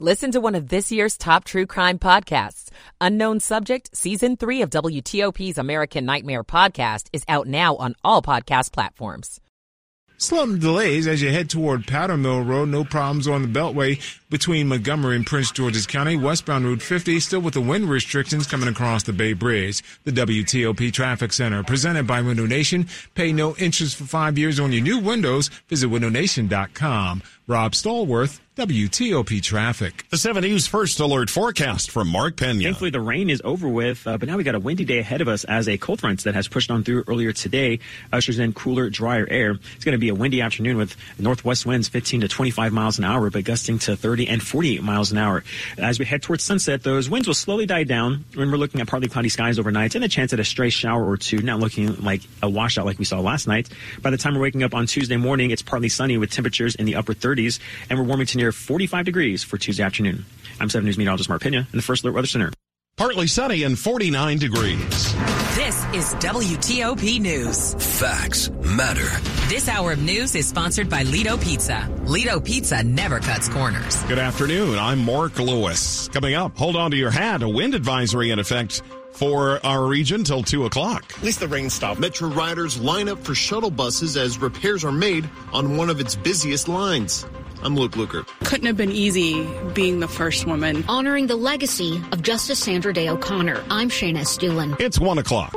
Listen to one of this year's top true crime podcasts. Unknown Subject, Season 3 of WTOP's American Nightmare podcast is out now on all podcast platforms. Some delays as you head toward Powder Mill Road. No problems on the Beltway between Montgomery and Prince George's County. Westbound Route 50 still with the wind restrictions coming across the Bay Bridge. The WTOP Traffic Center presented by Window Nation. Pay no interest for five years on your new windows. Visit windownation.com. Rob Stallworth, WTOP Traffic. The 7 News First Alert forecast from Mark Pena. Thankfully, the rain is over with, uh, but now we got a windy day ahead of us as a cold front that has pushed on through earlier today ushers in cooler, drier air. It's going to be a windy afternoon with northwest winds 15 to 25 miles an hour, but gusting to 30 and 48 miles an hour. As we head towards sunset, those winds will slowly die down when we're looking at partly cloudy skies overnight and a chance at a stray shower or two, not looking like a washout like we saw last night. By the time we're waking up on Tuesday morning, it's partly sunny with temperatures in the upper 30s, and we're warming to near 45 degrees for Tuesday afternoon. I'm 7 News meteorologist Mark Pena in the First Alert Weather Center. Partly sunny and 49 degrees. This is WTOP News. Facts matter. This hour of news is sponsored by Ledo Pizza. Ledo Pizza never cuts corners. Good afternoon. I'm Mark Lewis. Coming up, hold on to your hat. A wind advisory in effect for our region till 2 o'clock. At least the rain stopped. Metro riders line up for shuttle buses as repairs are made on one of its busiest lines. I'm Luke Lukert. Couldn't have been easy being the first woman. Honoring the legacy of Justice Sandra Day O'Connor. I'm Shayna Estulin. It's 1 o'clock.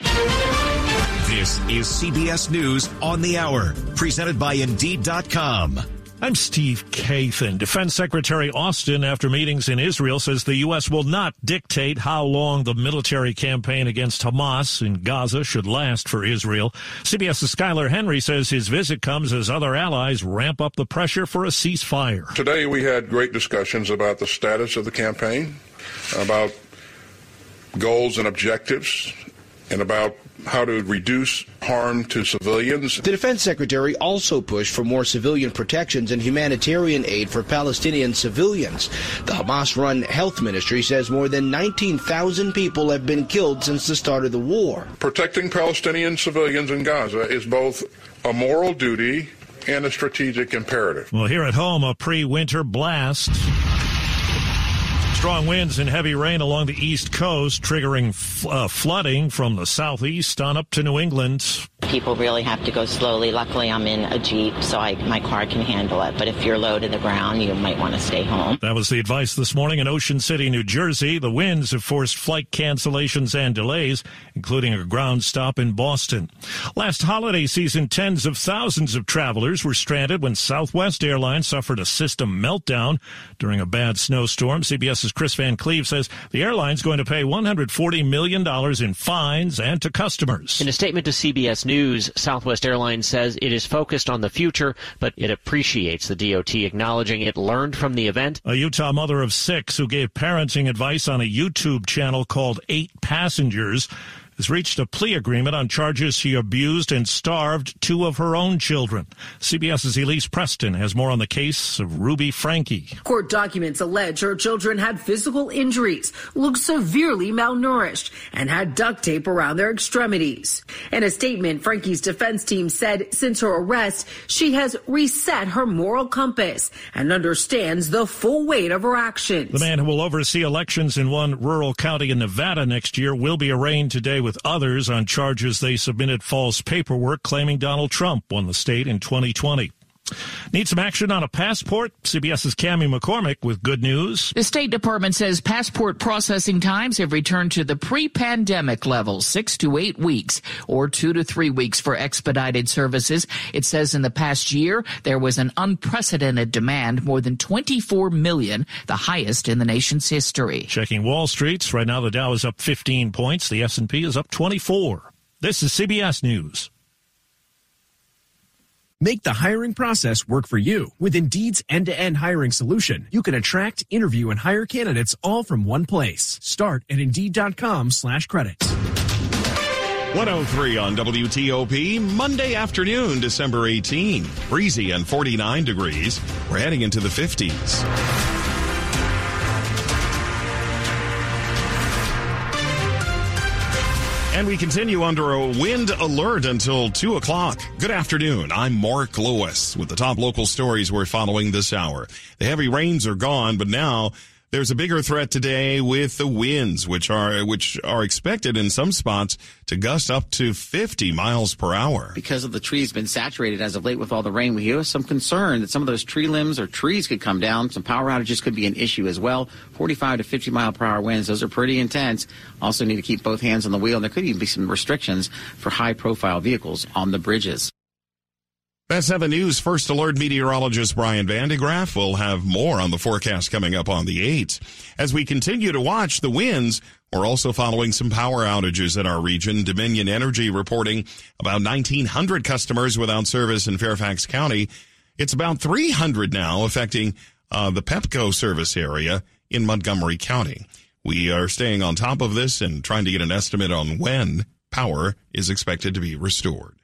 This is CBS News on the Hour, presented by Indeed.com. I'm Steve Kathan. Defense Secretary Austin, after meetings in Israel, says the U.S. will not dictate how long the military campaign against Hamas in Gaza should last for Israel. CBS's Skyler Henry says his visit comes as other allies ramp up the pressure for a ceasefire. Today we had great discussions about the status of the campaign, about goals and objectives, and about how to reduce harm to civilians. The defense secretary also pushed for more civilian protections and humanitarian aid for Palestinian civilians. The Hamas run health ministry says more than 19,000 people have been killed since the start of the war. Protecting Palestinian civilians in Gaza is both a moral duty and a strategic imperative. Well, here at home, a pre winter blast. Strong winds and heavy rain along the east coast, triggering f- uh, flooding from the southeast on up to New England. People really have to go slowly. Luckily, I'm in a Jeep, so I, my car can handle it. But if you're low to the ground, you might want to stay home. That was the advice this morning in Ocean City, New Jersey. The winds have forced flight cancellations and delays, including a ground stop in Boston. Last holiday season, tens of thousands of travelers were stranded when Southwest Airlines suffered a system meltdown during a bad snowstorm. Kris Van Cleave says the airline's going to pay $140 million in fines and to customers. In a statement to CBS News, Southwest Airlines says it is focused on the future, but it appreciates the DOT acknowledging it learned from the event. A Utah mother of six who gave parenting advice on a YouTube channel called Eight Passengers has reached a plea agreement on charges she abused and starved two of her own children. CBS's Elise Preston has more on the case of Ruby Franke. Court documents allege her children had physical injuries, looked severely malnourished, and had duct tape around their extremities. In a statement, Franke's defense team said since her arrest, she has reset her moral compass and understands the full weight of her actions. The man who will oversee elections in one rural county in Nevada next year will be arraigned today with others on charges they submitted false paperwork claiming Donald Trump won the state in 2020. Need some action on a passport? CBS's Cami McCormick with good news. The State Department says passport processing times have returned to the pre-pandemic level, six to eight weeks, or two to three weeks for expedited services. It says in the past year there was an unprecedented demand, more than 24 million, the highest in the nation's history. Checking Wall Street's right now, the Dow is up 15 points. The S&P is up 24. This is CBS News. Make the hiring process work for you. With Indeed's end-to-end hiring solution, you can attract, interview, and hire candidates all from one place. Start at Indeed.com slash credits. 103 on WTOP, Monday afternoon, December 18. Breezy and 49 degrees. We're heading into the 50s. And we continue under a wind alert until 2 o'clock. Good afternoon. I'm Mark Lewis with the top local stories we're following this hour. The heavy rains are gone, but now there's a bigger threat today with the winds, which are which are expected in some spots to gust up to 50 miles per hour. Because of the trees been saturated as of late with all the rain, we have some concern that some of those tree limbs or trees could come down. Some power outages could be an issue as well. 45 to 50 mile per hour winds; those are pretty intense. Also, need to keep both hands on the wheel, and there could even be some restrictions for high profile vehicles on the bridges. That's 7 News First Alert meteorologist Brian van de Graaff will have more on the forecast coming up on the 8th. As we continue to watch the winds, we're also following some power outages in our region. Dominion Energy reporting about 1,900 customers without service in Fairfax County. It's about 300 now affecting uh, the Pepco service area in Montgomery County. We are staying on top of this and trying to get an estimate on when power is expected to be restored.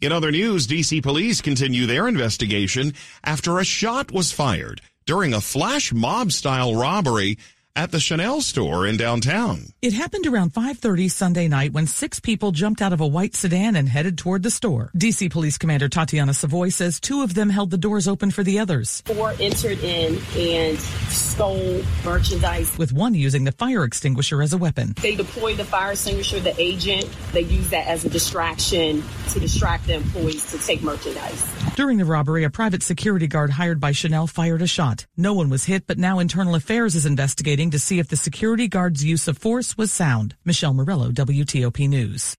In other news, DC police continue their investigation after a shot was fired during a flash mob style robbery at the Chanel store in downtown. It happened around 5:30 Sunday night when six people jumped out of a white sedan and headed toward the store. DC Police Commander Tatiana Savoy says two of them held the doors open for the others. Four entered in and stole merchandise. With one using the fire extinguisher as a weapon. They deployed the fire extinguisher, the agent. They used that as a distraction to distract the employees to take merchandise. During the robbery, a private security guard hired by Chanel fired a shot. No one was hit, but now Internal Affairs is investigating to see if the security guard's use of force was sound. Michelle Murillo, WTOP News.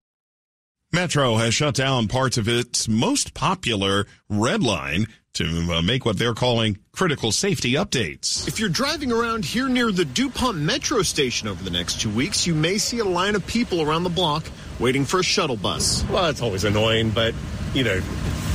Metro has shut down parts of its most popular red line to uh, make what they're calling critical safety updates. If you're driving around here near the DuPont Metro station over the next two weeks, you may see a line of people around the block waiting for a shuttle bus. Well, it's always annoying, but, you know,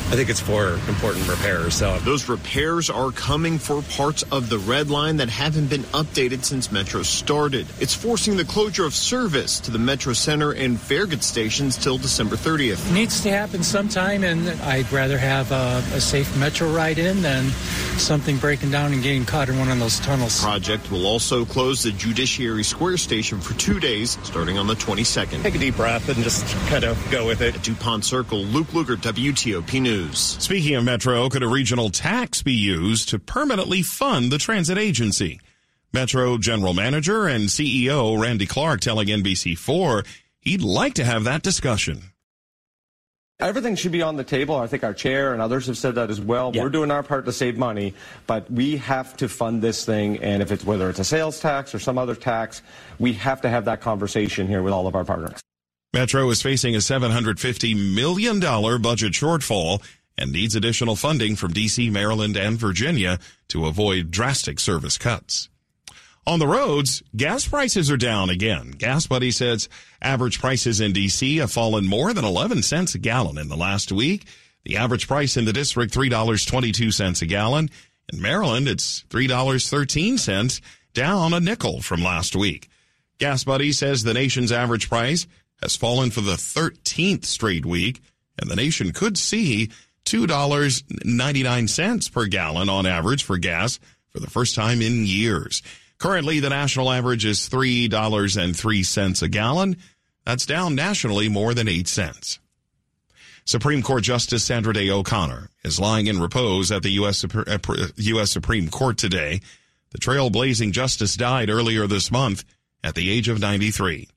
I think it's for important repairs. So those repairs are coming for parts of the red line that haven't been updated since Metro started. It's forcing the closure of service to the Metro Center and Farragut stations till December 30th. Needs to happen sometime, and I'd rather have a, a safe Metro ride in than something breaking down and getting caught in one of those tunnels. Project will also close the Judiciary Square station for two days, starting on the 22nd. Take a deep breath and just kind of go with it. At DuPont Circle, Luke Lukert, WTOP News. Speaking of Metro, could a regional tax be used to permanently fund the transit agency? Metro General Manager and CEO Randy Clark telling NBC4 he'd like to have that discussion. Everything should be on the table. I think our chair and others have said that as well. Yeah. We're doing our part to save money, but we have to fund this thing. And if it's whether it's a sales tax or some other tax, we have to have that conversation here with all of our partners. Metro is facing a $750 million budget shortfall and needs additional funding from D.C., Maryland, and Virginia to avoid drastic service cuts. On the roads, gas prices are down again. Gas Buddy says average prices in D.C. have fallen more than 11 cents a gallon in the last week. The average price in the district, $3.22 a gallon. In Maryland, it's $3.13, down a nickel from last week. Gas Buddy says the nation's average price has fallen for the 13th straight week, and the nation could see $2.99 per gallon on average for gas for the first time in years. Currently, the national average is $3.03 a gallon. That's down nationally more than 8 cents. Supreme Court Justice Sandra Day O'Connor is lying in repose at the U.S. U.S. Uh, Supreme Court today. The trailblazing justice died earlier this month at the age of 93.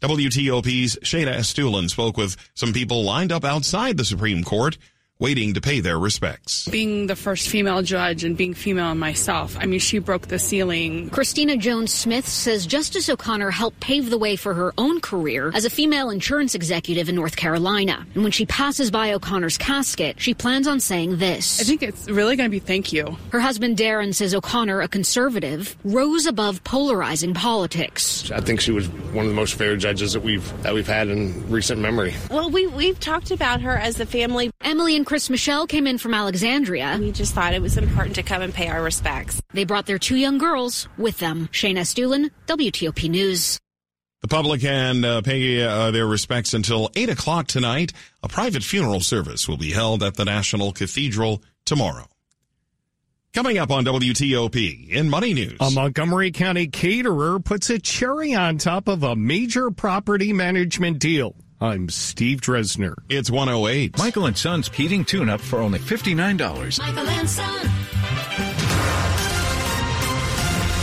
WTOP's Shayna Estulin spoke with some people lined up outside the Supreme Court waiting to pay their respects. Being the first female judge and being female myself, I mean, she broke the ceiling. Christina Jones Smith says Justice O'Connor helped pave the way for her own career as a female insurance executive in North Carolina. And when she passes by O'Connor's casket, she plans on saying this. I think it's really going to be thank you. Her husband Darren says O'Connor, a conservative, rose above polarizing politics. I think she was one of the most fair judges that we've that we've had in recent memory. Well, we we've talked about her as a family. Emily and Chris Michelle came in from Alexandria. We just thought it was important to come and pay our respects. They brought their two young girls with them. Shayna Estulin, WTOP News. The public can uh, pay uh, their respects until 8 o'clock tonight. A private funeral service will be held at the National Cathedral tomorrow. Coming up on WTOP in Money News. A Montgomery County caterer puts a cherry on top of a major property management deal. I'm Steve Dresner. It's 108. Michael and Son's heating tune up for only $59. Michael and Son.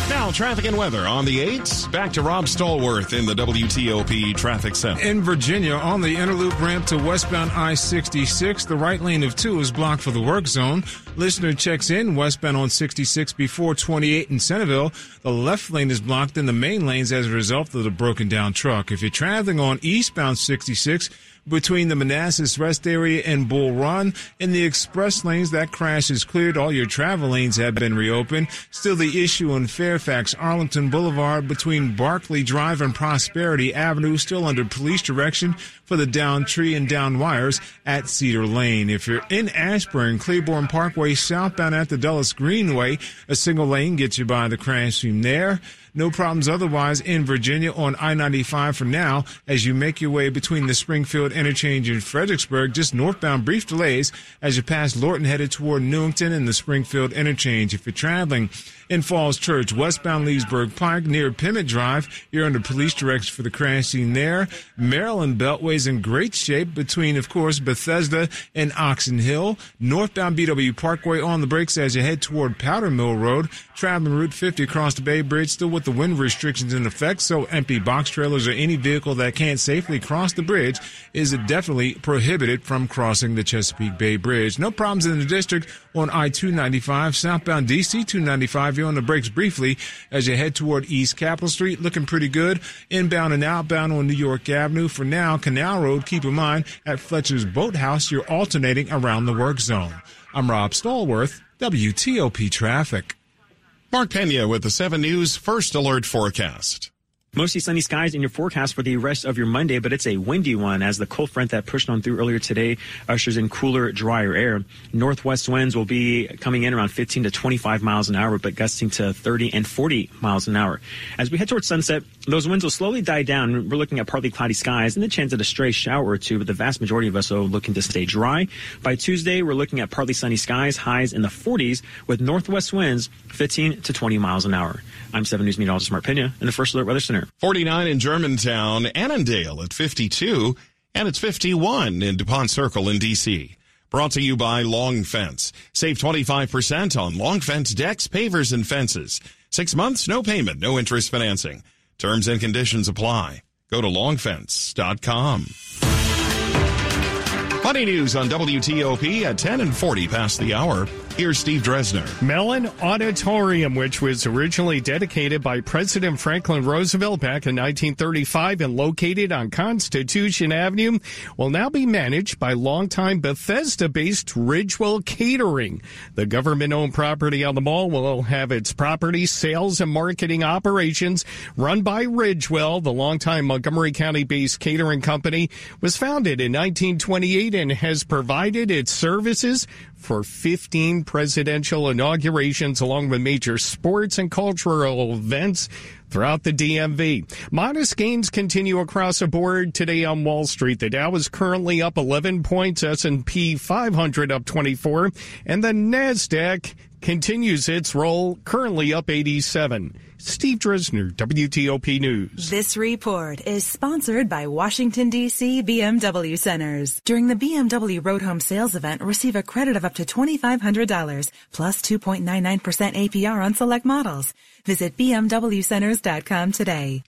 Now, traffic and weather on the 8s. Back to Rob Stallworth in the WTOP Traffic Center. In Virginia, on the Inner Loop ramp to westbound I 66, the right lane of 2 is blocked for the work zone. Listener checks in westbound on 66 before 28 in Centreville. The left lane is blocked in the main lanes as a result of the broken down truck. If you're traveling on eastbound 66, between the Manassas Rest Area and Bull Run. In the express lanes, that crash is cleared. All your travel lanes have been reopened. Still the issue in Fairfax, Arlington Boulevard between Barclay Drive and Prosperity Avenue, still under police direction for the down tree and down wires at Cedar Lane. If you're in Ashburn, Claiborne Parkway southbound at the Dulles Greenway, a single lane gets you by the crash scene there. No problems otherwise in Virginia on I-95 for now as you make your way between the Springfield interchange and Fredericksburg. Just northbound brief delays as you pass Lorton headed toward Newington and the Springfield interchange. If you're traveling in Falls Church, westbound Leesburg Pike near Pimmit Drive, you're under police direction for the crash scene there. Maryland Beltway's in great shape between, of course, Bethesda and Oxon Hill. Northbound BW Parkway on the brakes as you head toward Powder Mill Road. Traveling Route 50 across the Bay Bridge still with the wind restrictions in effect, so empty box trailers or any vehicle that can't safely cross the bridge is definitely prohibited from crossing the Chesapeake Bay Bridge. No problems in the district on I-295, southbound DC 295. On the brakes briefly as you head toward East Capitol Street, looking pretty good. Inbound and outbound on New York Avenue. For now, Canal Road, keep in mind, at Fletcher's Boathouse, you're alternating around the work zone. I'm Rob Stallworth, WTOP Traffic. Mark Pena with the 7 News First Alert Forecast. Mostly sunny skies in your forecast for the rest of your Monday, but it's a windy one as the cold front that pushed on through earlier today ushers in cooler, drier air. Northwest winds will be coming in around 15 to 25 miles an hour, but gusting to 30 and 40 miles an hour. As we head towards sunset, those winds will slowly die down. We're looking at partly cloudy skies and the chance of a stray shower or two, but the vast majority of us are looking to stay dry. By Tuesday, we're looking at partly sunny skies, highs in the 40s with northwest winds 15 to 20 miles an hour. I'm 7 News meteorologist Mark Pena in the First Alert Weather Center. 49 in Germantown, Annandale at 52, and it's 51 in DuPont Circle in D.C. Brought to you by Long Fence. Save 25% on Long Fence decks, pavers, and fences. Six months, no payment, no interest financing. Terms and conditions apply. Go to longfence.com. Money news on WTOP at 10 and 40 past the hour. Here's Steve Dresner. Mellon Auditorium, which was originally dedicated by President Franklin Roosevelt back in 1935 and located on Constitution Avenue, will now be managed by longtime Bethesda-based Ridgewell Catering. The government-owned property on the mall will have its property sales and marketing operations run by Ridgewell. The longtime Montgomery County-based catering company was founded in 1928 and has provided its services for 15 presidential inaugurations along with major sports and cultural events throughout the DMV. Modest gains continue across the board today on Wall Street. The Dow is currently up 11 points, S&P 500 up 24, and the Nasdaq continues its roll, currently up 87. Steve Dresner, WTOP News. This report is sponsored by Washington, D.C. BMW Centers. During the BMW Road Home Sales Event, receive a credit of up to $2,500 plus 2.99% APR on select models. Visit BMWCenters.com today.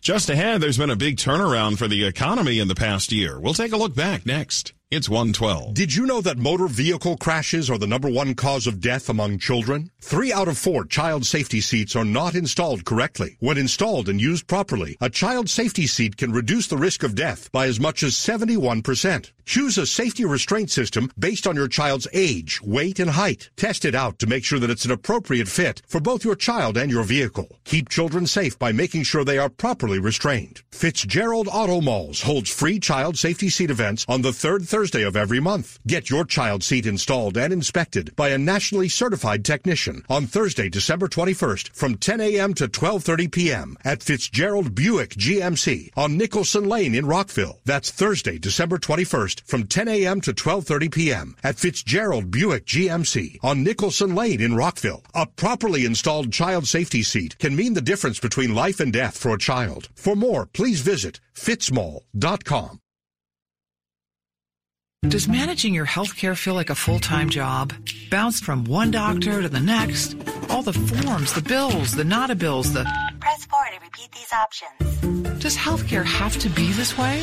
Just ahead, there's been a big turnaround for the economy in the past year. We'll take a look back next. It's 112. Did you know that motor vehicle crashes are the number one cause of death among children? Three out of four child safety seats are not installed correctly. When installed and used properly, a child safety seat can reduce the risk of death by as much as 71%. Choose a safety restraint system based on your child's age, weight, and height. Test it out to make sure that it's an appropriate fit for both your child and your vehicle. Keep children safe by making sure they are properly restrained. Fitzgerald Auto Malls holds free child safety seat events on the third of every month. Get your child seat installed and inspected by a nationally certified technician on Thursday, December 21st from 10 a.m. to 12:30 p.m. at Fitzgerald Buick GMC on Nicholson Lane in Rockville. That's Thursday, December 21st from 10 a.m. to 12:30 p.m. at Fitzgerald Buick GMC on Nicholson Lane in Rockville. A properly installed child safety seat can mean the difference between life and death for a child. For more, please visit fitzmall.com. Does managing your healthcare feel like a full-time job? Bounced from one doctor to the next? All the forms, the bills, the nada bills, the... Press 4 to repeat these options. Does healthcare have to be this way?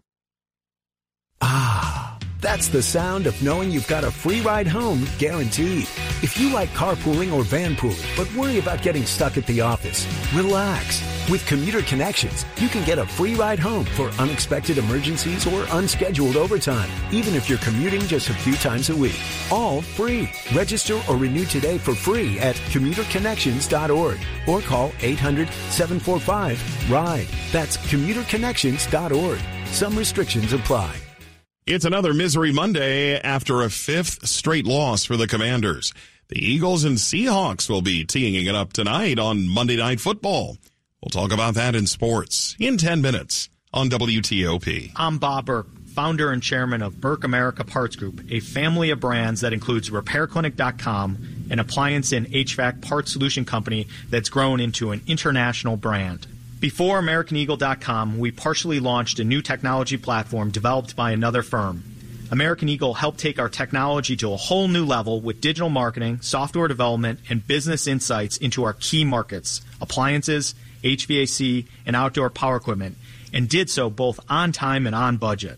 That's the sound of knowing you've got a free ride home guaranteed. If you like carpooling or vanpooling, but worry about getting stuck at the office, relax. With Commuter Connections, you can get a free ride home for unexpected emergencies or unscheduled overtime, even if you're commuting just a few times a week. All free. Register or renew today for free at commuterconnections.org or call 800 745 RIDE. That's commuterconnections.org. Some restrictions apply. It's another Misery Monday after a fifth straight loss for the Commanders. The Eagles and Seahawks will be teeing it up tonight on Monday Night Football. We'll talk about that in sports in 10 minutes on WTOP. I'm Bob Burke, founder and chairman of Burke America Parts Group, a family of brands that includes RepairClinic.com, an appliance and HVAC parts solution company that's grown into an international brand. Before AmericanEagle.com, we partially launched a new technology platform developed by another firm. American Eagle helped take our technology to a whole new level with digital marketing, software development, and business insights into our key markets appliances, HVAC, and outdoor power equipment, and did so both on time and on budget.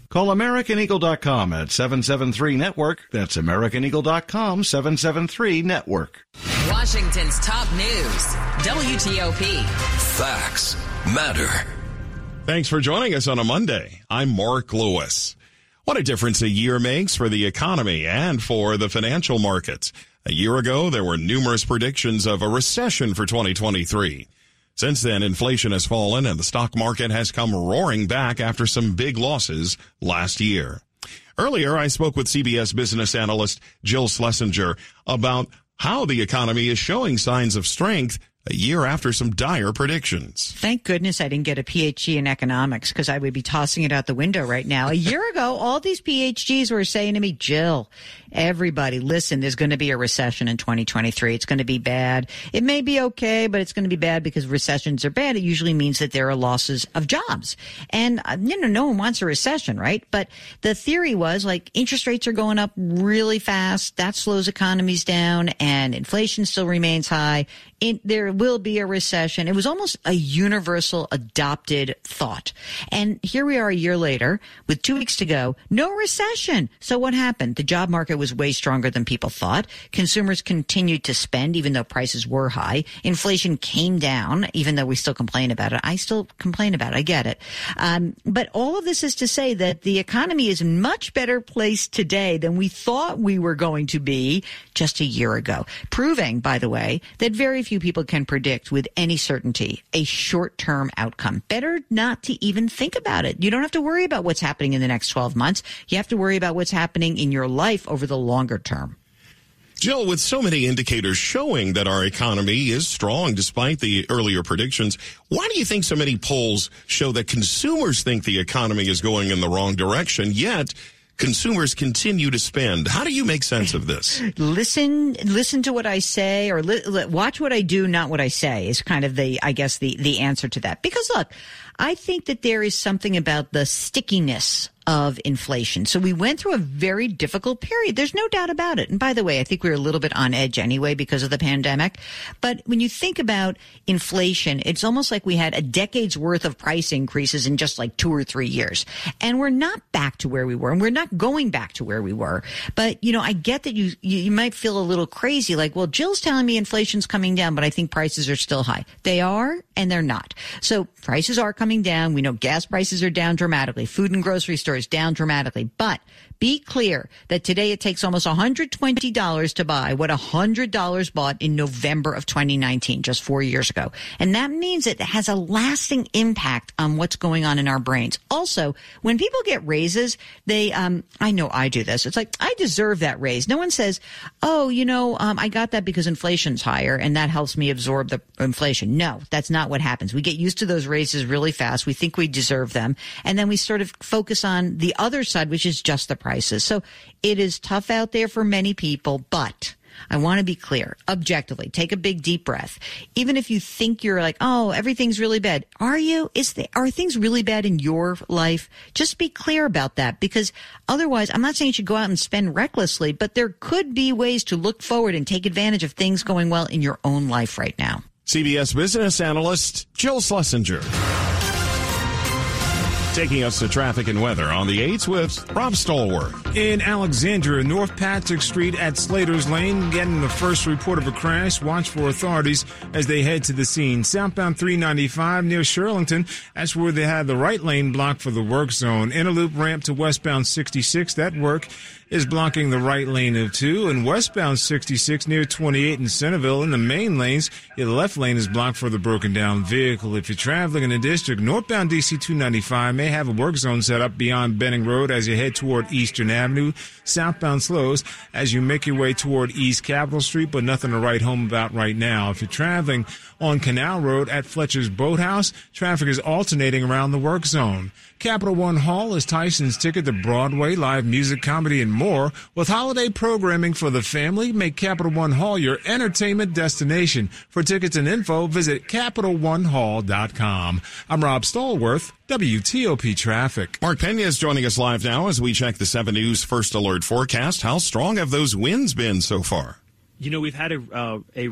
Call AmericanEagle.com at 773 Network. That's AmericanEagle.com 773 Network. Washington's top news WTOP. Facts matter. Thanks for joining us on a Monday. I'm Mark Lewis. What a difference a year makes for the economy and for the financial markets. A year ago, there were numerous predictions of a recession for 2023. Since then, inflation has fallen and the stock market has come roaring back after some big losses last year. Earlier, I spoke with CBS business analyst Jill Schlesinger about how the economy is showing signs of strength a year after some dire predictions. Thank goodness I didn't get a PhD in economics because I would be tossing it out the window right now. A year ago, all these PhDs were saying to me, Jill, everybody, listen, there's going to be a recession in 2023. It's going to be bad. It may be okay, but it's going to be bad because recessions are bad. It usually means that there are losses of jobs. And, uh, you know, no one wants a recession, right? But the theory was like interest rates are going up really fast. That slows economies down and inflation still remains high. It, there will be a recession. It was almost a universal adopted thought. And here we are a year later with two weeks to go. No recession. So what happened? The job market was way stronger than people thought. Consumers continued to spend even though prices were high. Inflation came down even though we still complain about it. I still complain about it. I get it. Um, but all of this is to say that the economy is in much better place today than we thought we were going to be just a year ago. Proving, by the way, that very few people can predict with any certainty a short-term outcome. Better not to even think about it. You don't have to worry about what's happening in the next 12 months. You have to worry about what's happening in your life over the longer term. Jill, with so many indicators showing that our economy is strong despite the earlier predictions, why do you think so many polls show that consumers think the economy is going in the wrong direction, yet consumers continue to spend. How do you make sense of this? listen, listen to what I say, or li- li- watch what I do, not what I say. Is kind of the, I guess, the the answer to that. Because look, I think that there is something about the stickiness of inflation. So we went through a very difficult period. There's no doubt about it. And by the way, I think we were a little bit on edge anyway because of the pandemic. But when you think about inflation, it's almost like we had a decade's worth of price increases in just like two or three years. And we're not back to where we were and we're not going back to where we were. But, you know, I get that you, you, might feel a little crazy like, well, Jill's telling me inflation's coming down, but I think prices are still high. They are and they're not. So prices are coming down. We know gas prices are down dramatically. Food and grocery stores down dramatically. But be clear that today it takes almost $120 to buy what $100 bought in November of 2019, just four years ago. And that means it has a lasting impact on what's going on in our brains. Also, when people get raises, they, um, I know I do this. It's like, I deserve that raise. No one says, oh, you know, um, I got that because inflation's higher and that helps me absorb the inflation. No, that's not what happens. We get used to those raises really fast. We think we deserve them. And then we sort of focus on the other side, which is just the price So it is tough out there for many people, but I want to be clear objectively. Take a big deep breath. Even if you think you're like, oh, everything's really bad. Are you? Is the, are things really bad in your life? Just be clear about that because otherwise, I'm not saying you should go out and spend recklessly, but there could be ways to look forward and take advantage of things going well in your own life right now. CBS business analyst Jill Schlesinger. Taking us to traffic and weather on the 8s with Rob Stallworth. In Alexandria, North Patrick Street at Slater's Lane, getting the first report of a crash. Watch for authorities as they head to the scene. Southbound 395 near Shirlington, that's where they had the right lane blocked for the work zone. Inner Loop ramp to westbound 66, that work is blocking the right lane of 2. And westbound 66 near 28 in Centreville in the main lanes, your left lane is blocked for the broken down vehicle. If you're traveling in the district, northbound DC 295 may have a work zone set up beyond Benning Road as you head toward Eastern Avenue. Southbound slows as you make your way toward East Capitol Street, but nothing to write home about right now. If you're traveling on Canal Road at Fletcher's Boathouse, traffic is alternating around the work zone. Capital One Hall is Tysons' ticket to Broadway, live music, comedy, and more. With holiday programming for the family, make Capital One Hall your entertainment destination. For tickets and info, visit CapitalOneHall.com. I'm Rob Stallworth, WTOP Traffic. Mark Pena is joining us live now as we check the 7 News First Alert forecast. How strong have those winds been so far? You know, we've had a uh, a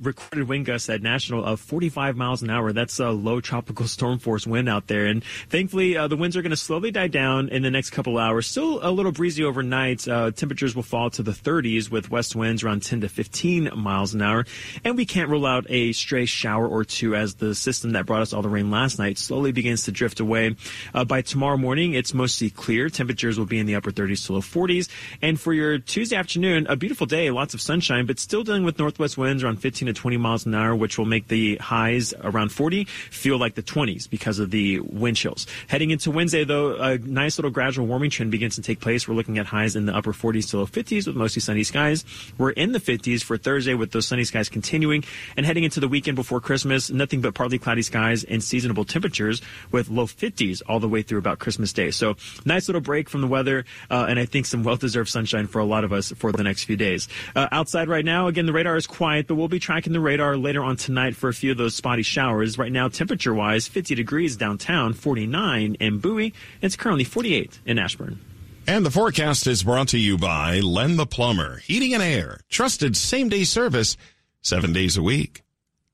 recorded wind gust at national of 45 miles an hour. That's a low tropical storm force wind out there, and thankfully uh, the winds are going to slowly die down in the next couple hours. Still a little breezy overnight. Uh, temperatures will fall to the 30s with west winds around 10 to 15 miles an hour, and we can't rule out a stray shower or two as the system that brought us all the rain last night slowly begins to drift away. Uh, by tomorrow morning, it's mostly clear. Temperatures will be in the upper 30s to low 40s, and for your Tuesday afternoon, a beautiful day, lots of sunshine but still dealing with northwest winds around 15 to 20 miles an hour, which will make the highs around 40 feel like the 20s because of the wind chills. Heading into Wednesday, though, a nice little gradual warming trend begins to take place. We're looking at highs in the upper 40s to low 50s with mostly sunny skies. We're in the 50s for Thursday with those sunny skies continuing. And heading into the weekend before Christmas, nothing but partly cloudy skies and seasonable temperatures with low 50s all the way through about Christmas Day. So nice little break from the weather, uh, and I think some well-deserved sunshine for a lot of us for the next few days. Uh, outside right now, again, the radar is quiet, but we'll be tracking the radar later on tonight for a few of those spotty showers. Right now, temperature wise, 50 degrees downtown, 49 in Bowie. It's currently 48 in Ashburn. And the forecast is brought to you by Len the Plumber, Heating and Air, trusted same day service, seven days a week.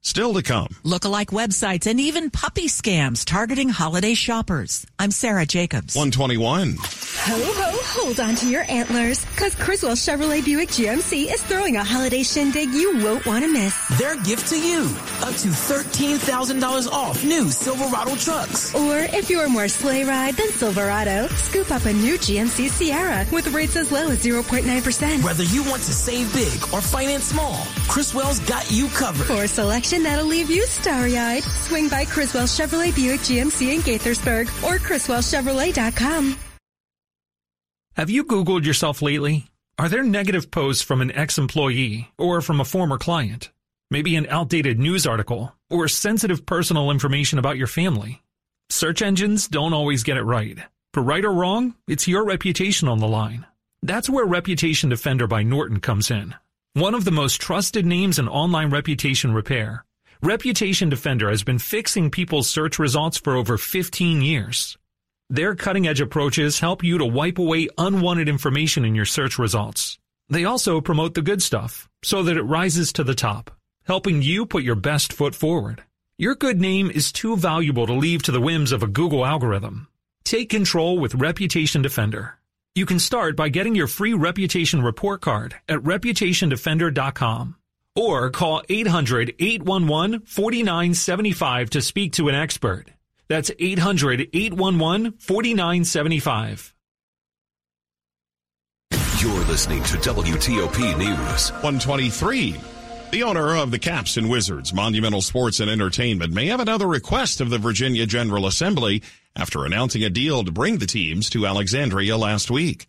Still to come. Lookalike websites and even puppy scams targeting holiday shoppers. I'm Sarah Jacobs. 121. Ho, ho, hold on to your antlers, because Criswell Chevrolet Buick GMC is throwing a holiday shindig you won't want to miss. Their gift to you, up to $13,000 off new Silverado trucks. Or if you're more sleigh ride than Silverado, scoop up a new GMC Sierra with rates as low as 0.9%. Whether you want to save big or finance small, Criswell's got you covered. For a selection that'll leave you starry-eyed, swing by Criswell Chevrolet Buick GMC in Gaithersburg or criswellchevrolet.com. Have you Googled yourself lately? Are there negative posts from an ex-employee or from a former client? Maybe an outdated news article or sensitive personal information about your family? Search engines don't always get it right. For right or wrong, it's your reputation on the line. That's where Reputation Defender by Norton comes in. One of the most trusted names in online reputation repair. Reputation Defender has been fixing people's search results for over 15 years. Their cutting edge approaches help you to wipe away unwanted information in your search results. They also promote the good stuff so that it rises to the top, helping you put your best foot forward. Your good name is too valuable to leave to the whims of a Google algorithm. Take control with Reputation Defender. You can start by getting your free reputation report card at reputationdefender.com or call 800-811-4975 to speak to an expert. That's 800-811-4975. You're listening to WTOP News. 123. The owner of the Caps and Wizards Monumental Sports and Entertainment may have another request of the Virginia General Assembly after announcing a deal to bring the teams to Alexandria last week.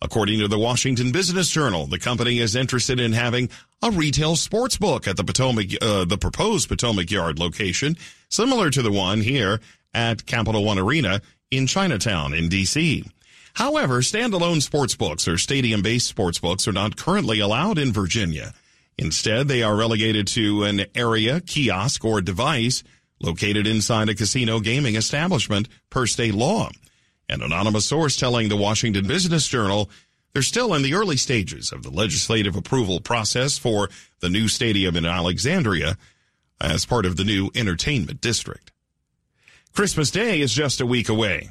According to the Washington Business Journal, the company is interested in having a retail sports book at the Potomac, uh, the proposed Potomac Yard location, similar to the one here at Capital One Arena in Chinatown in DC. However, standalone sports books or stadium-based sports books are not currently allowed in Virginia. Instead, they are relegated to an area, kiosk, or device located inside a casino gaming establishment per state law. An anonymous source telling the Washington Business Journal they're still in the early stages of the legislative approval process for the new stadium in Alexandria as part of the new entertainment district. Christmas Day is just a week away.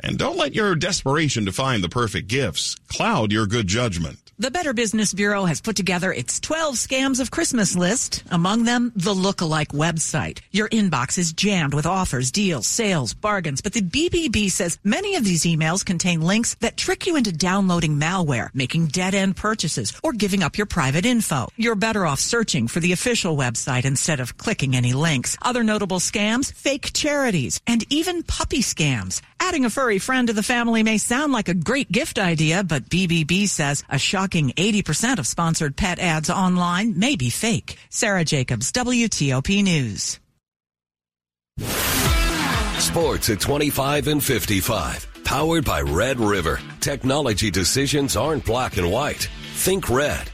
And don't let your desperation to find the perfect gifts cloud your good judgment. The Better Business Bureau has put together its 12 scams of Christmas list. Among them, the lookalike website. Your inbox is jammed with offers, deals, sales, bargains, but the BBB says many of these emails contain links that trick you into downloading malware, making dead-end purchases, or giving up your private info. You're better off searching for the official website instead of clicking any links. Other notable scams, fake charities, and even puppy scams. Adding a furry friend to the family may sound like a great gift idea, but BBB says a shocking 80% of sponsored pet ads online may be fake. Sarah Jacobs, WTOP News. Sports at 25 and 55. Powered by Red River. Technology decisions aren't black and white. Think red.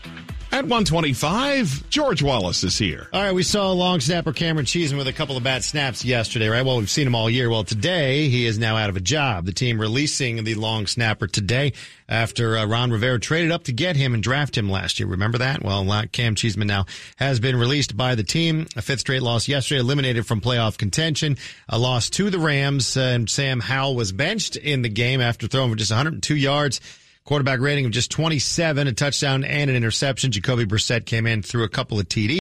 At 125, George Wallace is here. All right, we saw long snapper Cameron Cheeseman with a couple of bad snaps yesterday, right? Well, we've seen him all year. Well, today he is now out of a job. The team releasing the long snapper today after uh, Ron Rivera traded up to get him and draft him last year. Remember that? Well, Cam Cheeseman now has been released by the team. A fifth straight loss yesterday, eliminated from playoff contention. A loss to the Rams, and Sam Howell was benched in the game after throwing for just 102 yards Quarterback rating of just 27, a touchdown and an interception. Jacoby Brissett came in through a couple of TDs.